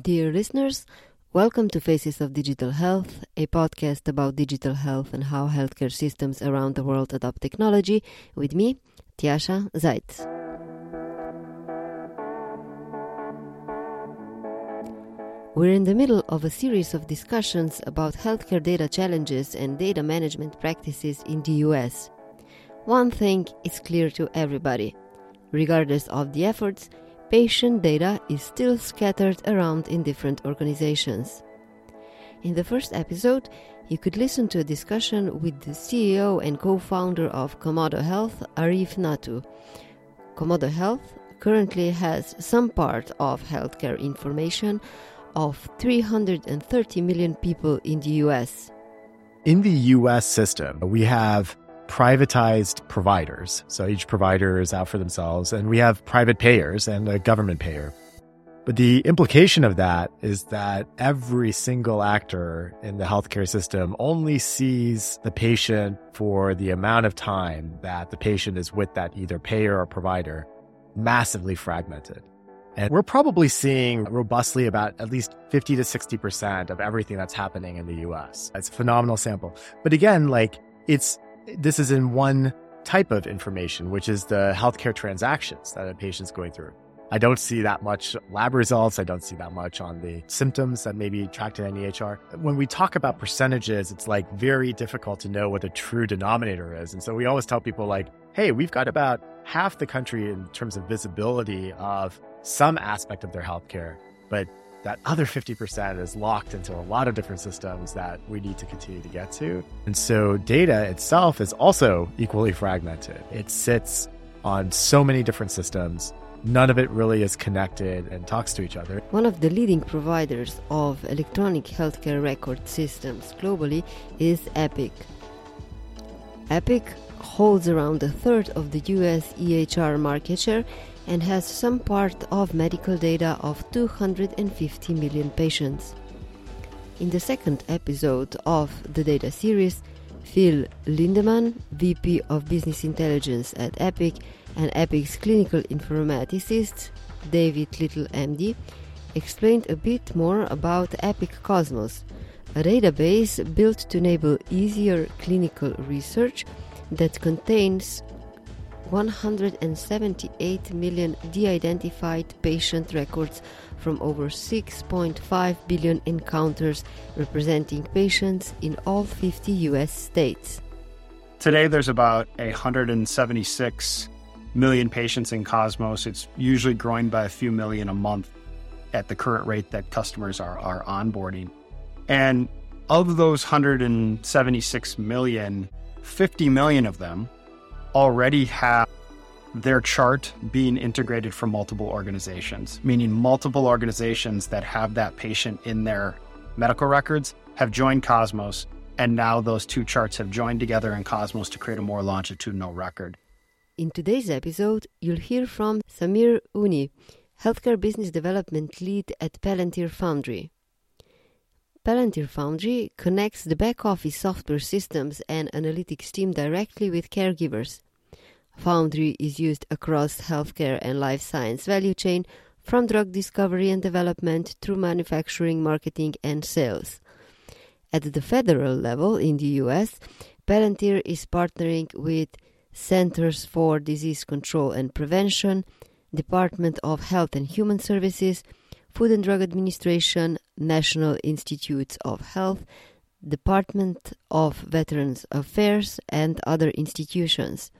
Dear listeners, welcome to Faces of Digital Health, a podcast about digital health and how healthcare systems around the world adopt technology, with me, Tjasa Zajc. We're in the middle of a series of discussions about healthcare data challenges and data management practices in the US. One thing is clear to everybody regardless of the efforts, patient data is still scattered around in different organizations. In the first episode, you could listen to a discussion with the CEO and co founder of Komodo Health, Arif Nathoo. Komodo Health currently has some part of healthcare information of 330 million people in the US. In the US system, we have privatized providers. So each provider is out for themselves, and we have private payers and a government payer. But the implication of that is that every single actor in the healthcare system only sees the patient for the amount of time that the patient is with that either payer or provider, massively fragmented. And we're probably seeing robustly about at least 50 to 60% of everything that's happening in the US. It's a phenomenal sample. But again, like it's this is in one type of information, which is the healthcare transactions that a patient's going through. I don't see that much lab results. I don't see that much on the symptoms that may be tracked in EHR. When we talk about percentages, it's like very difficult to know what the true denominator is. And so we always tell people like, hey, we've got about half the country in terms of visibility of some aspect of their healthcare, but that other 50% is locked into a lot of different systems that we need to continue to get to. And so data itself is also equally fragmented. It sits on so many different systems. None of it really is connected and talks to each other. One of the leading providers of electronic healthcare record systems globally is Epic. Epic holds around a third of the US EHR market share and has some part of medical data of 250 million patients. In the second episode of the data series, Phil Lindemann, VP of Business Intelligence at Epic, and Epic's clinical informaticist, David Little MD, explained a bit more about Epic Cosmos, a database built to enable easier clinical research that contains 178 million de identified patient records from over 6.5 billion encounters representing patients in all 50 US states. Today, there's about 176 million patients in Cosmos. It's usually growing by a few million a month at the current rate that customers are, are onboarding. And of those 176 million, 50 million of them already have their chart being integrated from multiple organizations, meaning multiple organizations that have that patient in their medical records have joined Cosmos, and now those two charts have joined together in Cosmos to create a more longitudinal record. In today's episode, you'll hear from Samir Uni, Healthcare Business Development Lead at Palantir Foundry. Palantir Foundry connects the back office software systems and analytics team directly with caregivers. Foundry is used across healthcare and life science value chain from drug discovery and development through manufacturing, marketing, and sales. At the federal level in the US, Palantir is partnering with Centers for Disease Control and Prevention, Department of Health and Human Services, Food and Drug Administration, National Institutes of Health, Department of Veterans Affairs, and other institutions.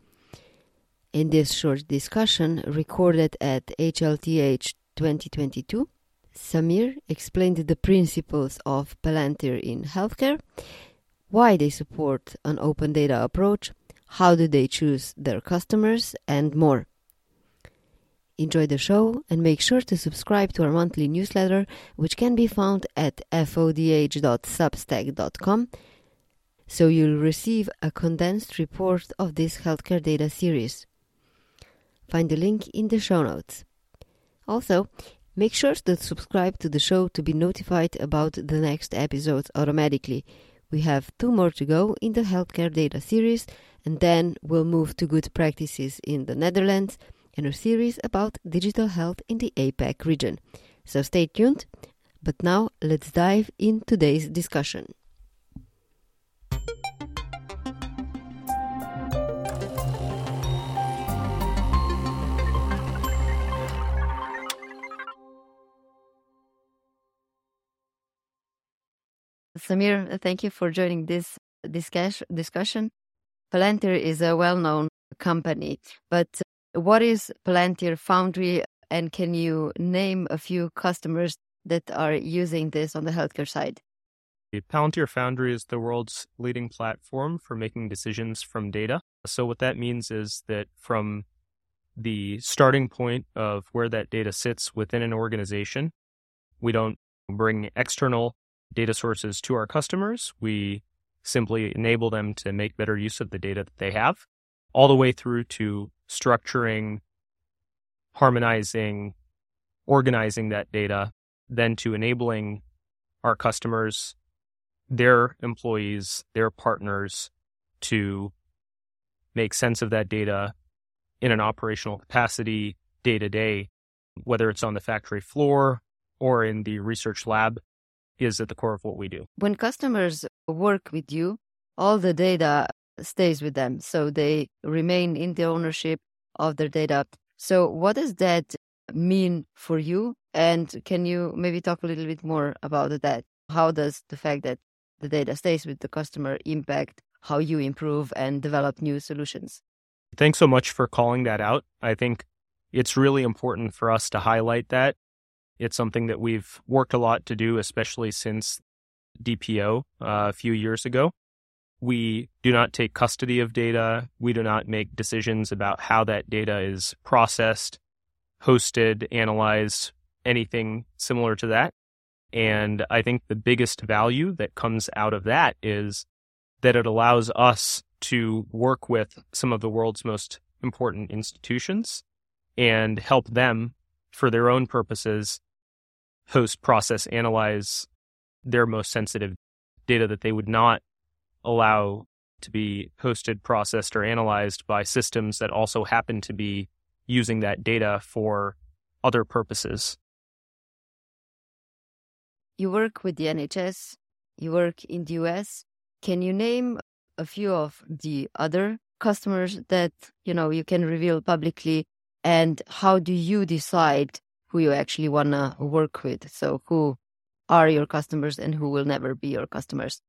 In this short discussion recorded at HLTH 2022, Samir explained the principles of Palantir in healthcare, why they support an open data approach, how do they choose their customers, and more. Enjoy the show and make sure to subscribe to our monthly newsletter, which can be found at fodh.substack.com, so you'll receive a condensed report of this healthcare data series. Find the link in the show notes. Also, make sure to subscribe to the show to be notified about the next episodes automatically. We have two more to go in the healthcare data series, and then we'll move to good practices in the Netherlands and a series about digital health in the APAC region. So stay tuned. But now let's dive in today's discussion. Samir, thank you for joining this discussion. Palantir is a well known company, but what is Palantir Foundry and can you name a few customers that are using this on the healthcare side? Palantir Foundry is the world's leading platform for making decisions from data. So, what that means is that from the starting point of where that data sits within an organization, we don't bring external data sources to our customers. We simply enable them to make better use of the data that they have, all the way through to structuring, harmonizing, organizing that data, then to enabling our customers, their employees, their partners to make sense of that data in an operational capacity day to day, whether it's on the factory floor or in the research lab is at the core of what we do. When customers work with you, all the data stays with them. So they remain in the ownership of their data. So, what does that mean for you? And can you maybe talk a little bit more about that? How does the fact that the data stays with the customer impact how you improve and develop new solutions? Thanks so much for calling that out. I think it's really important for us to highlight that it's something that we've worked a lot to do, especially since DPO uh, a few years ago. We do not take custody of data. We do not make decisions about how that data is processed, hosted, analyzed, anything similar to that. And I think the biggest value that comes out of that is that it allows us to work with some of the world's most important institutions and help them for their own purposes host, process, analyze their most sensitive data that they would not allow to be hosted, processed, or analyzed by systems that also happen to be using that data for other purposes. You work with the NHS, you work in the US. Can you name a few of the other customers that you know you can reveal publicly and how do you decide who you actually want to work with. So, who are your customers and who will never be your customers?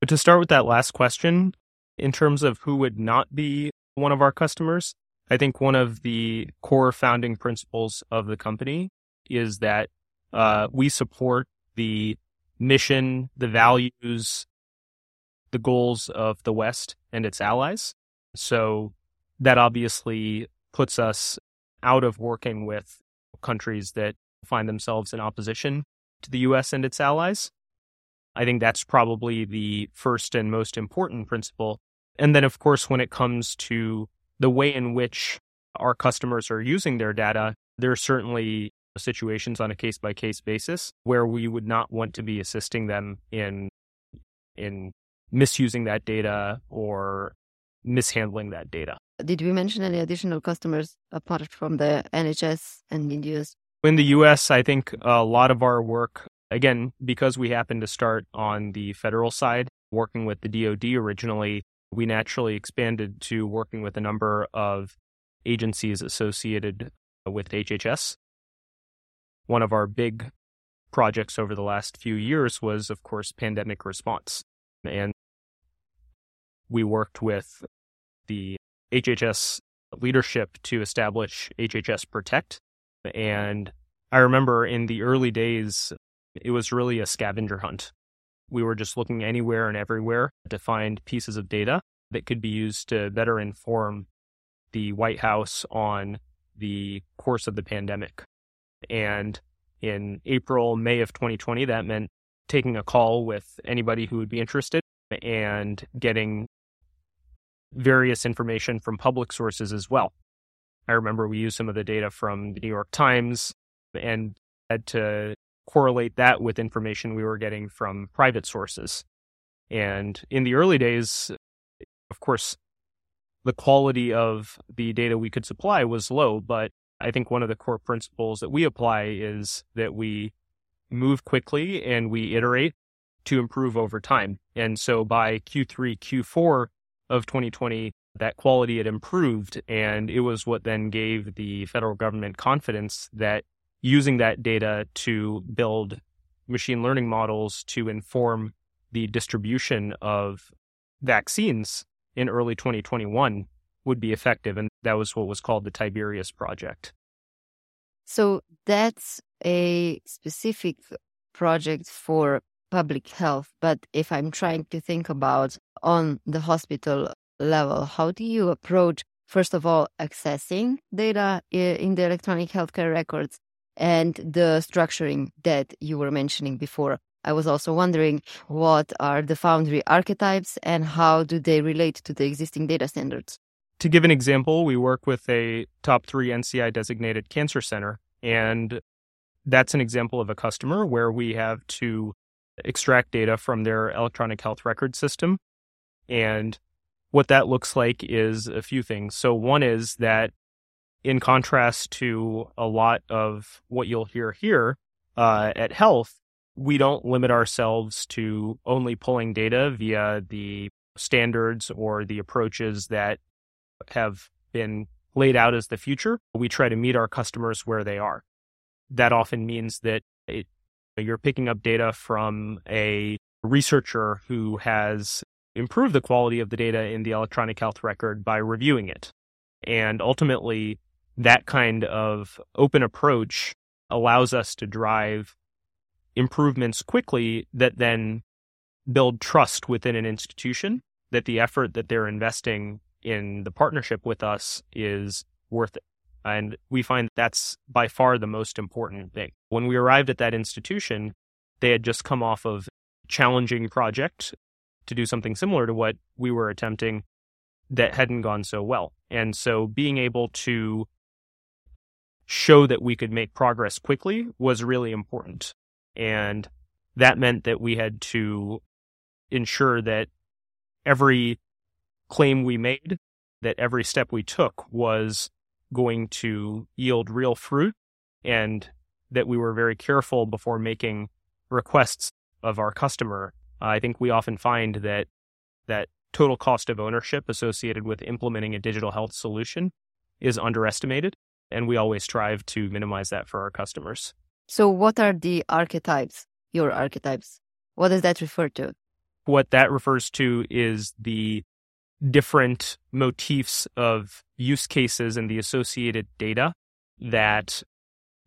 But to start with that last question, in terms of who would not be one of our customers, I think one of the core founding principles of the company is that uh, we support the mission, the values, the goals of the West and its allies. So that obviously puts us out of working with countries that find themselves in opposition to the US and its allies. I think that's probably the first and most important principle. And then, of course, when it comes to the way in which our customers are using their data, there are certainly situations on a case by case basis where we would not want to be assisting them in in misusing that data or mishandling that data. Did we mention any additional customers apart from the NHS and India's? In the US, I think a lot of our work, again, because we happen to start on the federal side, working with the DoD originally, we naturally expanded to working with a number of agencies associated uh, with HHS. One of our big projects over the last few years was, of course, pandemic response. And we worked with the HHS leadership to establish HHS Protect. And I remember in the early days, it was really a scavenger hunt. We were just looking anywhere and everywhere to find pieces of data that could be used to better inform the White House on the course of the pandemic. And in April, May of 2020, that meant taking a call with anybody who would be interested and getting various information from public sources as well. I remember we used some of the data from the New York Times and had to correlate that with information we were getting from private sources. And in the early days, of course, the quality of the data we could supply was low, but I think one of the core principles that we apply is that we move quickly and we iterate to improve over time. And so by Q3, Q4 of 2020, that quality had improved. And it was what then gave the federal government confidence that using that data to build machine learning models to inform the distribution of vaccines in early 2021 would be effective. And that was what was called the Tiberius Project. So that's a specific project for public health. But if I'm trying to think about on the hospital level, how do you approach, first of all, accessing data in the electronic healthcare records and the structuring that you were mentioning before? I was also wondering what are the Foundry archetypes and how do they relate to the existing data standards? To give an example, we work with a top three NCI designated cancer center, and that's an example of a customer where we have to extract data from their electronic health record system. And what that looks like is a few things. So, one is that in contrast to a lot of what you'll hear here uh, at Health, we don't limit ourselves to only pulling data via the standards or the approaches that have been laid out as the future. We try to meet our customers where they are. That often means that it, you're picking up data from a researcher who has improved the quality of the data in the electronic health record by reviewing it. And ultimately, that kind of open approach allows us to drive improvements quickly that then build trust within an institution that the effort that they're investing in the partnership with us is worth it. And we find that's by far the most important thing. When we arrived at that institution, they had just come off of challenging project to do something similar to what we were attempting that hadn't gone so well. And so being able to show that we could make progress quickly was really important. And that meant that we had to ensure that every claim we made, that every step we took was going to yield real fruit and that we were very careful before making requests of our customer. I think we often find that that total cost of ownership associated with implementing a digital health solution is underestimated and we always strive to minimize that for our customers. So what are the archetypes, your archetypes? What does that refer to? What that refers to is the different motifs of use cases and the associated data that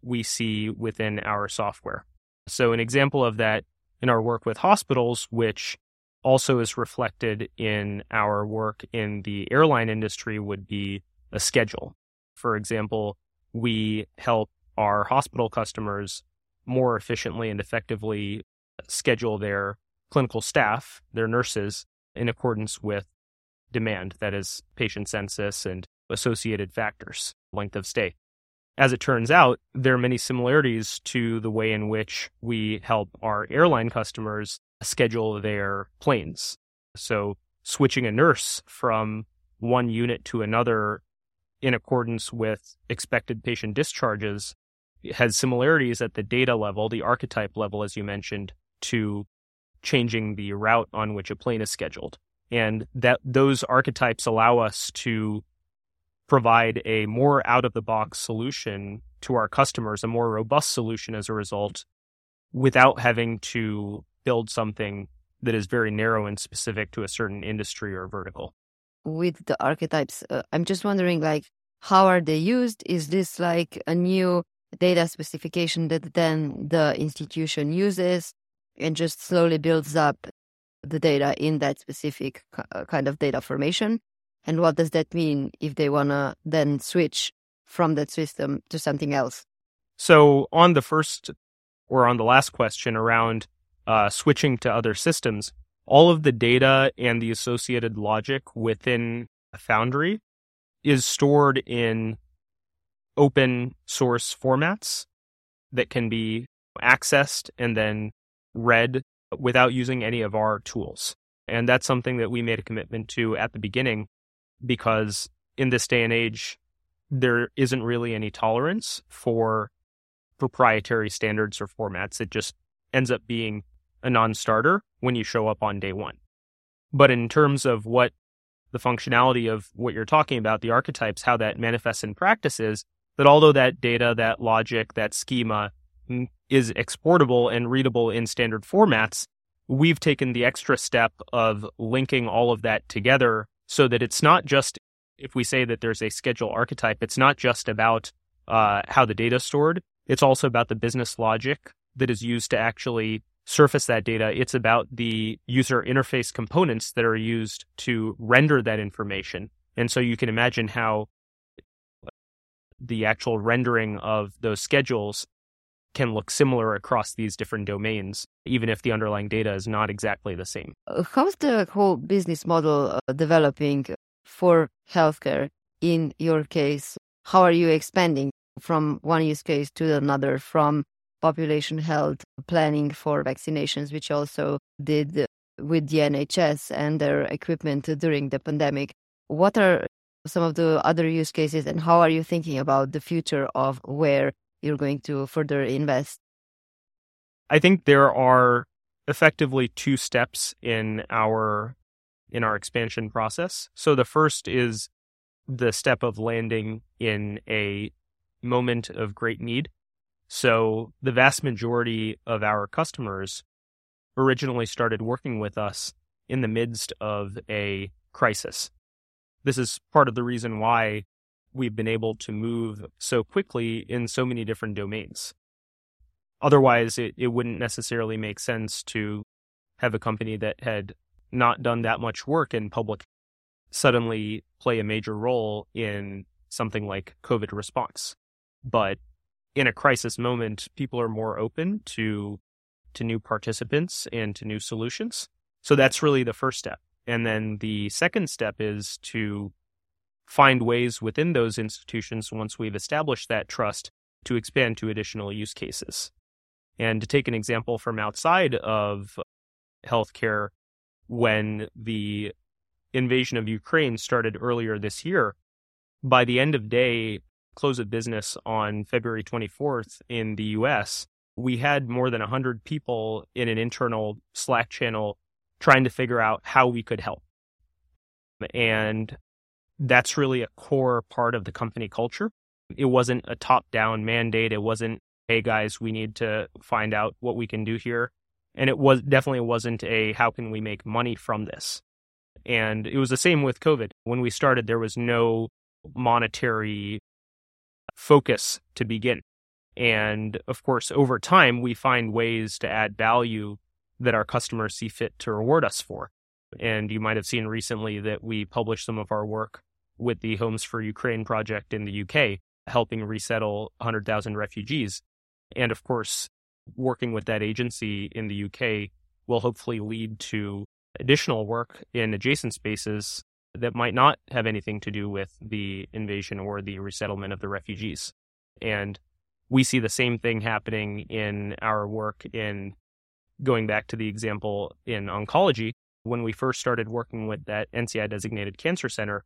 we see within our software. So, an example of that in our work with hospitals, which also is reflected in our work in the airline industry, would be a schedule. For example, we help our hospital customers more efficiently and effectively schedule their clinical staff, their nurses, in accordance with demand, that is, patient census and associated factors, length of stay. As it turns out, there are many similarities to the way in which we help our airline customers schedule their planes. So, switching a nurse from one unit to another in accordance with expected patient discharges has similarities at the data level, the archetype level, as you mentioned, to changing the route on which a plane is scheduled and that those archetypes allow us to provide a more out of the box solution to our customers, a more robust solution as a result, without having to build something that is very narrow and specific to a certain industry or vertical. With the archetypes, uh, I'm just wondering, like, how are they used? Is this like a new data specification that then the institution uses and just slowly builds up the data in that specific uh, kind of data formation? And what does that mean if they want to then switch from that system to something else? So, on the first or on the last question around uh, switching to other systems, all of the data and the associated logic within a Foundry is stored in open source formats that can be accessed and then read without using any of our tools. And that's something that we made a commitment to at the beginning because in this day and age, there isn't really any tolerance for proprietary standards or formats. It just ends up being a non starter when you show up on day one. But in terms of what the functionality of what you're talking about, the archetypes, how that manifests in practice is that although that data, that logic, that schema is exportable and readable in standard formats, we've taken the extra step of linking all of that together so that it's not just, if we say that there's a schedule archetype, it's not just about uh, how the data is stored. It's also about the business logic that is used to actually surface that data. It's about the user interface components that are used to render that information. And so you can imagine how the actual rendering of those schedules can look similar across these different domains, even if the underlying data is not exactly the same. How's the whole business model uh, developing for healthcare in your case? How are you expanding from one use case to another, from population health planning for vaccinations, which also did with the NHS and their equipment during the pandemic? What are some of the other use cases, and how are you thinking about the future of where you're going to further invest? I think there are effectively two steps in our in our expansion process. So the first is the step of landing in a moment of great need. So the vast majority of our customers originally started working with us in the midst of a crisis. This is part of the reason why we've been able to move so quickly in so many different domains. Otherwise, it, it wouldn't necessarily make sense to have a company that had not done that much work in public suddenly play a major role in something like COVID response. But in a crisis moment, people are more open to to new participants and to new solutions. So that's really the first step. And then the second step is to find ways within those institutions, once we've established that trust, to expand to additional use cases. And to take an example from outside of healthcare, when the invasion of Ukraine started earlier this year, by the end of day, close of business on February 24th in the US, we had more than 100 people in an internal Slack channel trying to figure out how we could help. And that's really a core part of the company culture. It wasn't a top down mandate. It wasn't, hey guys, we need to find out what we can do here. And it was definitely wasn't a how can we make money from this. And it was the same with COVID. When we started, there was no monetary focus to begin. And of course, over time, we find ways to add value that our customers see fit to reward us for. And you might have seen recently that we published some of our work with the Homes for Ukraine project in the UK, helping resettle 100,000 refugees. And of course, working with that agency in the UK will hopefully lead to additional work in adjacent spaces that might not have anything to do with the invasion or the resettlement of the refugees. And we see the same thing happening in our work in going back to the example in oncology. When we first started working with that NCI designated cancer center,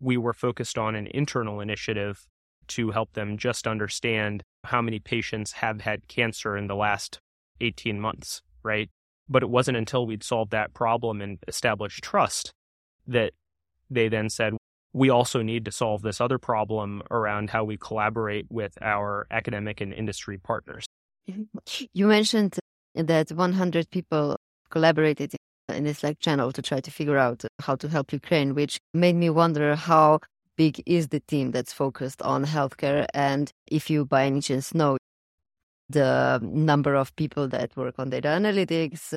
we were focused on an internal initiative to help them just understand how many patients have had cancer in the last 18 months, right? But it wasn't until we'd solved that problem and established trust that they then said, we also need to solve this other problem around how we collaborate with our academic and industry partners. Mm-hmm. You mentioned that 100 people collaborated in this Slack channel to try to figure out how to help Ukraine, which made me wonder how big is the team that's focused on healthcare, and if you by any chance know the number of people that work on data analytics,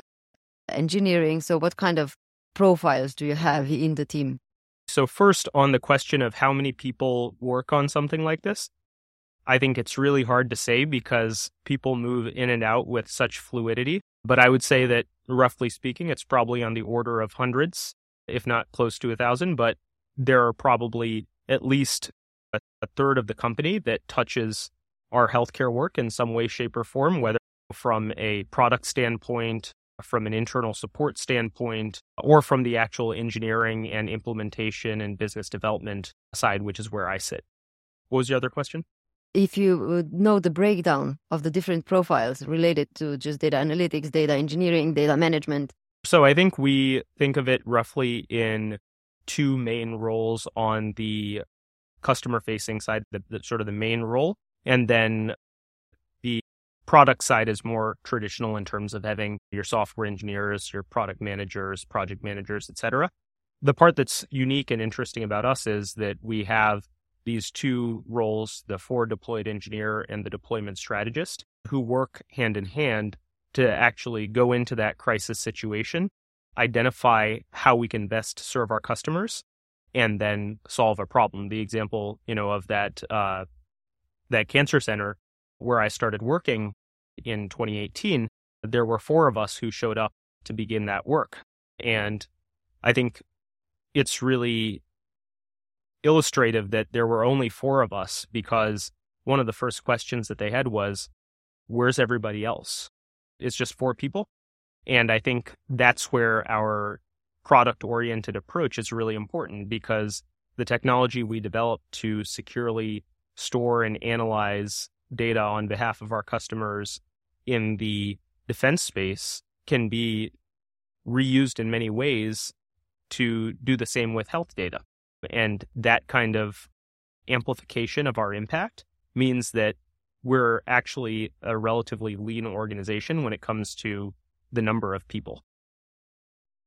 engineering. So, what kind of profiles do you have in the team? So, first, on the question of how many people work on something like this, I think it's really hard to say because people move in and out with such fluidity. But I would say that roughly speaking, it's probably on the order of hundreds, if not close to a thousand. But there are probably at least a, a third of the company that touches our healthcare work in some way, shape, or form, whether from a product standpoint, from an internal support standpoint, or from the actual engineering and implementation and business development side, which is where I sit. What was your other question? if you know the breakdown of the different profiles related to just data analytics, data engineering, data management. So I think we think of it roughly in two main roles on the customer facing side, the, the, sort of the main role. And then the product side is more traditional in terms of having your software engineers, your product managers, project managers, etc. The part that's unique and interesting about us is that we have these two roles, the forward deployed engineer and the deployment strategist, who work hand in hand to actually go into that crisis situation, identify how we can best serve our customers, and then solve a problem. The example, you know, of that uh, that cancer center where I started working in 2018, there were four of us who showed up to begin that work, and I think it's really illustrative that there were only four of us because one of the first questions that they had was, Where's everybody else? It's just four people. And I think that's where our product oriented approach is really important because the technology we develop to securely store and analyze data on behalf of our customers in the defense space can be reused in many ways to do the same with health data. And that kind of amplification of our impact means that we're actually a relatively lean organization when it comes to the number of people.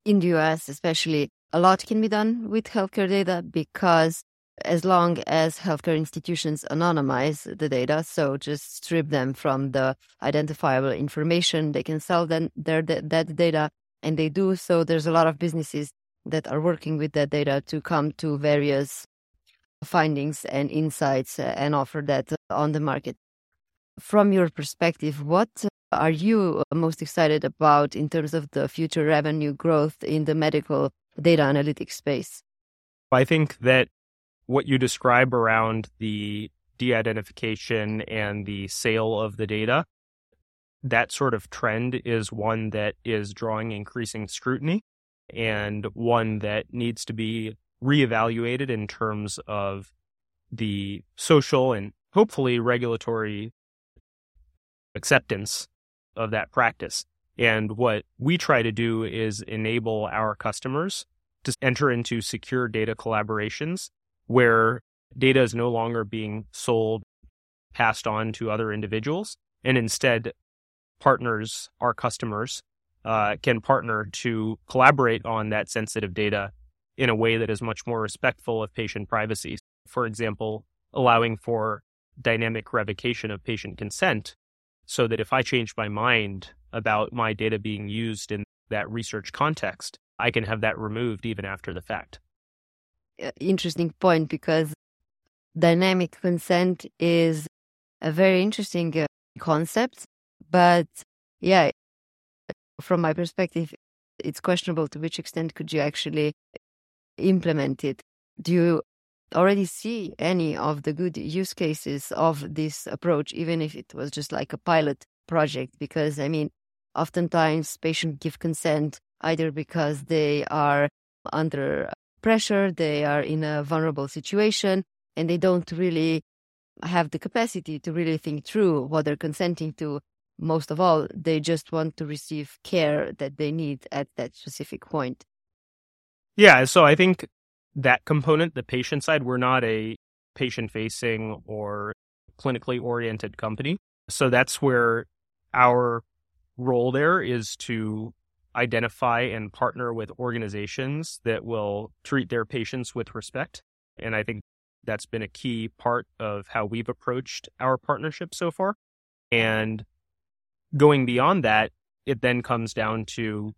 In the US, especially, a lot can be done with healthcare data because as long as healthcare institutions anonymize the data, so just strip them from the identifiable information, they can sell them their that data, and they do so. There's a lot of businesses that are working with that data to come to various findings and insights uh, and offer that on the market. From your perspective, what are you most excited about in terms of the future revenue growth in the medical data analytics space? I think that what you describe around the de identification and the sale of the data, that sort of trend is one that is drawing increasing scrutiny and one that needs to be reevaluated in terms of the social and hopefully regulatory acceptance of that practice. And what we try to do is enable our customers to enter into secure data collaborations where data is no longer being sold, passed on to other individuals, and instead partners, our customers, uh, can partner to collaborate on that sensitive data in a way that is much more respectful of patient privacy. For example, allowing for dynamic revocation of patient consent so that if I change my mind about my data being used in that research context, I can have that removed even after the fact. Interesting point because dynamic consent is a very interesting uh, concept, but yeah, from my perspective, it's questionable to which extent could you actually implement it. Do you already see any of the good use cases of this approach, even if it was just like a pilot project? Because I mean, oftentimes patients give consent either because they are under pressure, they are in a vulnerable situation, and they don't really have the capacity to really think through what they're consenting to most of all, they just want to receive care that they need at that specific point. Yeah, so I think that component, the patient side, we're not a patient facing or clinically oriented company. So that's where our role there is to identify and partner with organizations that will treat their patients with respect. And I think that's been a key part of how we've approached our partnership so far. And going beyond that, it then comes down to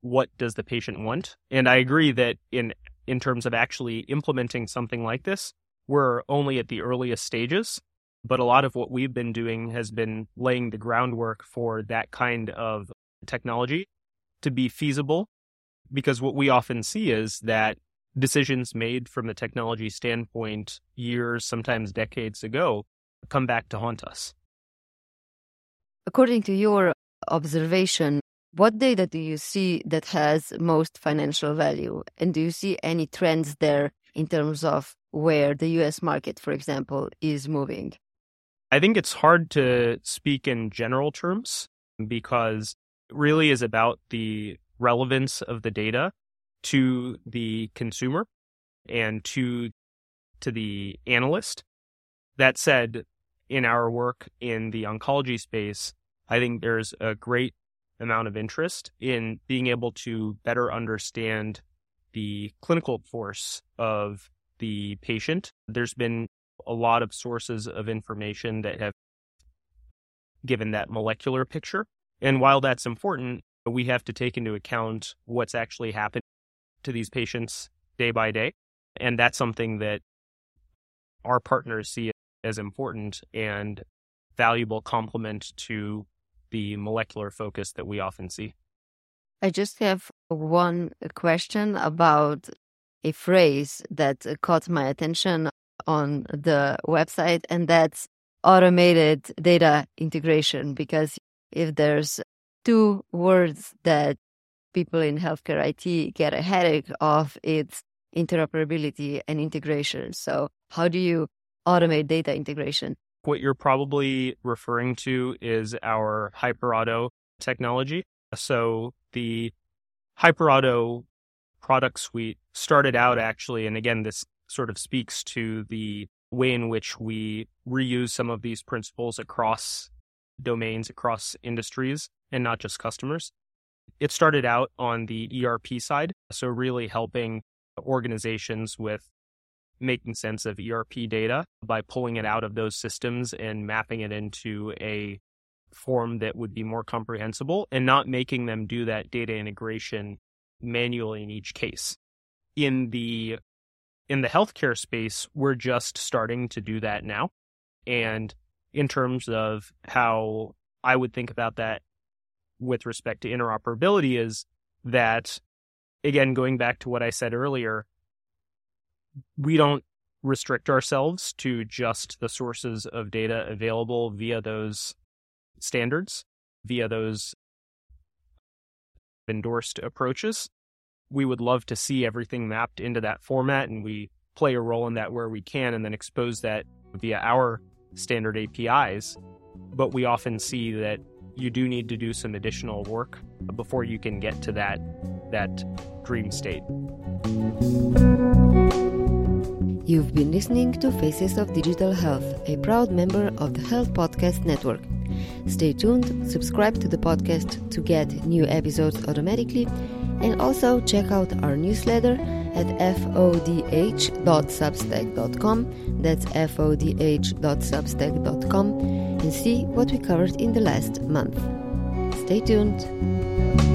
what does the patient want? And I agree that in in terms of actually implementing something like this, we're only at the earliest stages. But a lot of what we've been doing has been laying the groundwork for that kind of technology to be feasible. Because what we often see is that decisions made from the technology standpoint years, sometimes decades ago, come back to haunt us. According to your observation, what data do you see that has most financial value? And do you see any trends there in terms of where the US market, for example, is moving? I think it's hard to speak in general terms because really is about the relevance of the data to the consumer and to to the analyst. That said, in our work in the oncology space, I think there's a great amount of interest in being able to better understand the clinical force of the patient. There's been a lot of sources of information that have given that molecular picture. And while that's important, we have to take into account what's actually happening to these patients day by day. And that's something that our partners see as important and valuable complement to the molecular focus that we often see. I just have one question about a phrase that caught my attention on the website, and that's automated data integration. Because if there's two words that people in healthcare IT get a headache of, it's interoperability and integration. So, how do you automate data integration? What you're probably referring to is our HyperAuto technology. So, the HyperAuto product suite started out actually, and again, this sort of speaks to the way in which we reuse some of these principles across domains, across industries, and not just customers. It started out on the ERP side, so really helping organizations with making sense of ERP data by pulling it out of those systems and mapping it into a form that would be more comprehensible and not making them do that data integration manually in each case. In the in the healthcare space, we're just starting to do that now. And in terms of how I would think about that with respect to interoperability is that again going back to what I said earlier, we don't restrict ourselves to just the sources of data available via those standards, via those endorsed approaches. We would love to see everything mapped into that format, and we play a role in that where we can, and then expose that via our standard APIs. But we often see that you do need to do some additional work before you can get to that that dream state. You've been listening to Faces of Digital Health, a proud member of the Health Podcast Network. Stay tuned, subscribe to the podcast to get new episodes automatically, and also check out our newsletter at fodh.substack.com. That's fodh.substack.com and see what we covered in the last month. Stay tuned.